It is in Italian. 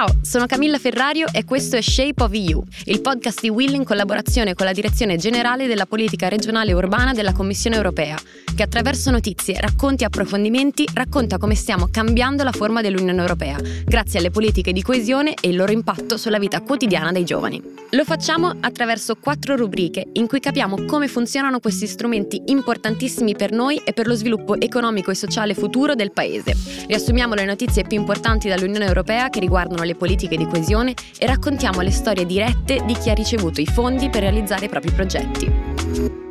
Ciao, sono Camilla Ferrario e questo è Shape of EU, il podcast di Will in collaborazione con la Direzione Generale della Politica Regionale e Urbana della Commissione Europea, che attraverso notizie, racconti e approfondimenti racconta come stiamo cambiando la forma dell'Unione Europea, grazie alle politiche di coesione e il loro impatto sulla vita quotidiana dei giovani. Lo facciamo attraverso quattro rubriche in cui capiamo come funzionano questi strumenti importantissimi per noi e per lo sviluppo economico e sociale futuro del Paese. Riassumiamo le notizie più importanti dall'Unione Europea che riguardano le politiche di coesione e raccontiamo le storie dirette di chi ha ricevuto i fondi per realizzare i propri progetti.